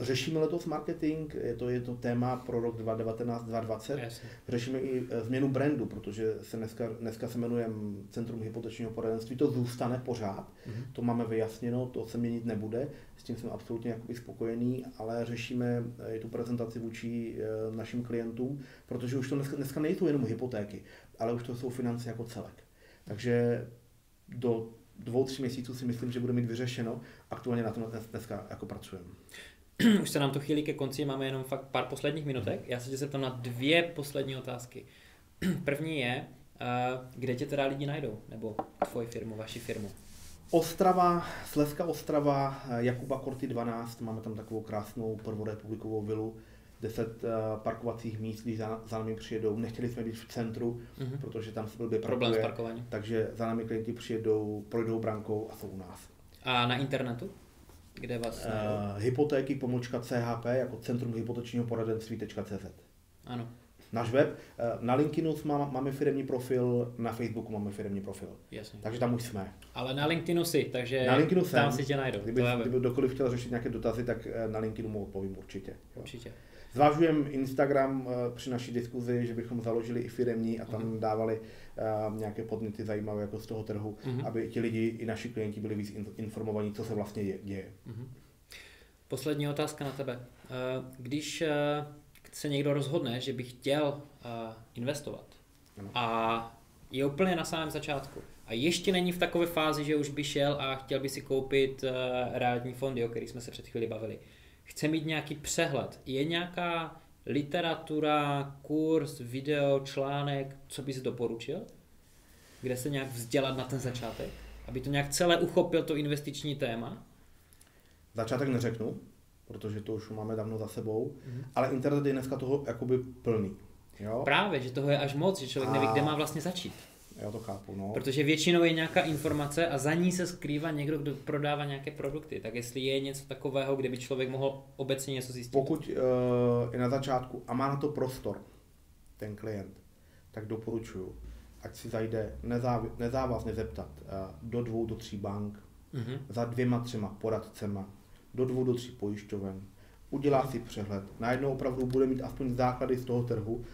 Řešíme letos marketing, je to, je to téma pro rok 2019-2020. Jasně. Řešíme i eh, změnu brandu, protože se dneska, dneska se jmenujeme Centrum hypotečního poradenství. To zůstane pořád, Mhm. to máme vyjasněno, to se měnit nebude. S tím jsem absolutně jakoby spokojený, ale řešíme eh, i tu prezentaci vůči eh, našim klientům, protože už to dneska, dneska nejsou jenom hypotéky, ale už to jsou finance jako celek. Takže do dvou, tří měsíců si myslím, že bude mít vyřešeno. Aktuálně na tom dnes- dneska jako pracujeme. Už se nám to chýlí ke konci, máme jenom fakt pár posledních minutek. Já se tě zeptám na dvě poslední otázky. První je, eh, kde tě teda lidi najdou, nebo tvoji firmu, vaši firmu. Ostrava, Slezská Ostrava, eh, Jakuba Korty 12, máme tam takovou krásnou prvorepublikovou vilu, 10 eh, parkovacích míst, když za, za námi přijedou. Nechtěli jsme být v centru, Mhm. protože tam se blbě Problém s parkováním. takže za námi klienti přijedou, projdou brankou a jsou u nás. A na internetu? Kde vás najdou? Uh, hypotéky pomlčka CHP jako Centrum hypotečního poradenství.cz Ano, Náš web, eh, na LinkedInu má, máme firmní profil, na Facebooku máme firmní profil. jasně. Takže tam už jsme. Ale na LinkedInu si, takže Na LinkedInu tam jsem. si tě najdou. Kdyby, kdyby kdokoliv chtěl řešit nějaké dotazy, tak eh, na LinkedInu mu odpovím určitě. Jo. Určitě. Zvážujeme Instagram eh, při naší diskuzi, že bychom založili i firemní a tam Mhm. dávali eh, nějaké podněty zajímavé jako z toho trhu, Mhm. aby ti lidi i naši klienti byli víc in- informovaní, co se vlastně je- děje. Mhm. Poslední otázka na tebe. Eh, Když eh, se někdo rozhodne, že by chtěl eh, investovat Ano. a je úplně na samém začátku a ještě není v takové fázi, že už by šel a chtěl by si koupit eh, realitní fondy, o kterých jsme se před chvíli bavili. Chce mít nějaký přehled. Je nějaká literatura, kurz, video, článek, co bys doporučil? Kde se nějak vzdělat na ten začátek? Aby to nějak celé uchopil to investiční téma? Začátek neřeknu, protože to už máme dávno za sebou, Mhm. ale internet je dneska toho jakoby plný. Jo? Právě, že toho je až moc, že člověk neví, A- kde má vlastně začít. Já to chápu, no. Protože většinou je nějaká informace a za ní se skrývá někdo, kdo prodává nějaké produkty. Tak jestli je něco takového, kde by člověk mohl obecně něco zjistit. Pokud uh, je na začátku a má na to prostor ten klient, tak doporučuju, ať si zajde nezáv- nezávazně zeptat uh, do dvou, do tří bank, Mhm. za dvěma, třema poradcema, do dvou, do tří pojišťoven, udělá si přehled, najednou opravdu bude mít aspoň základy z toho trhu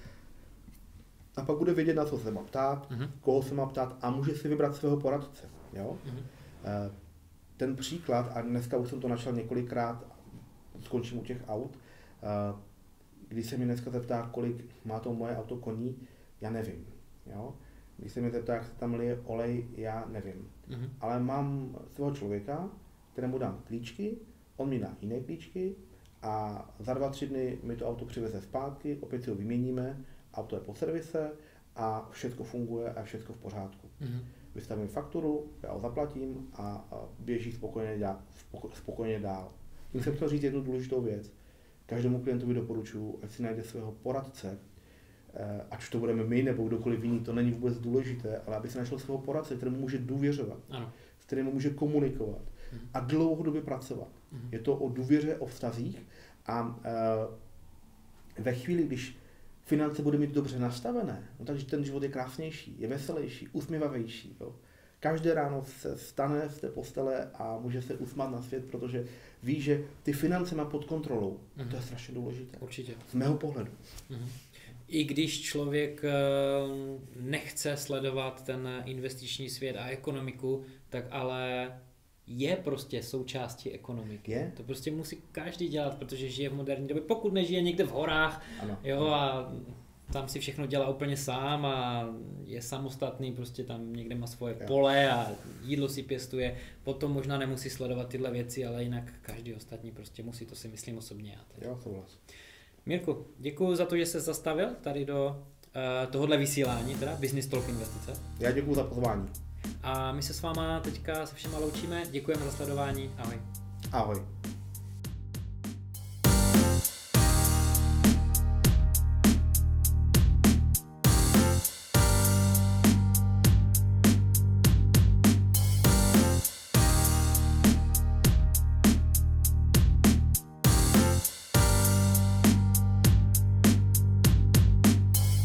a pak bude vědět, na co se má ptát, Mhm. koho se má ptát a může si vybrat svého poradce. Jo? Mhm. Eh, Ten příklad, a dneska už jsem to našel několikrát, skončím u těch aut, eh, když se mě dneska zeptá, kolik má to moje auto koní, já nevím. Jo? Když se mě zeptá, jak se tam lije olej, já nevím. Mhm. Ale mám svého člověka, kterému dám klíčky, on mi dá jiné klíčky a za dva, tři dny mi to auto přiveze zpátky, opět si ho vyměníme, auto je po servise a všechno funguje a všechno v pořádku Mhm. vystavím fakturu, já ho zaplatím a běží spokojeně dál. Spoko, spokojeně dál. Tím jsem chtěl říct jednu důležitou věc. Každému klientovi doporučuji, ať si najde svého poradce, eh, ať to budeme my nebo kdokoliv jiný, to není vůbec důležité, ale aby si našel svého poradce, kterému může důvěřovat, Ano. s kterým může komunikovat Mhm. a dlouhodobě pracovat. Mhm. Je to o důvěře, o vztazích a eh, ve chvíli, když finance bude mít dobře nastavené, no takže ten život je krásnější, je veselější, usměvavější. Jo. Každé ráno se stane z té postele a může se usmát na svět, protože ví, že ty finance má pod kontrolou. Mhm. To je strašně důležité. Určitě. Z mého pohledu. Mhm. I když člověk eh, nechce sledovat ten investiční svět a ekonomiku, tak ale je prostě součástí ekonomiky. Je? To prostě musí každý dělat, protože žije v moderní době. Pokud nežije někde v horách, Ano. jo, a tam si všechno dělá úplně sám a je samostatný, prostě tam někde má svoje Jo. pole a jídlo si pěstuje, potom možná nemusí sledovat tyhle věci, ale jinak každý ostatní prostě musí, to si myslím osobně já. teda. Jo, souhlas. Mirku, děkuji za to, že jsi zastavil tady do uh, tohohle vysílání, teda Business Talk Investice. Já děkuji za pozvání. A my se s váma teďka se všema loučíme, děkujeme za sledování, ahoj. Ahoj.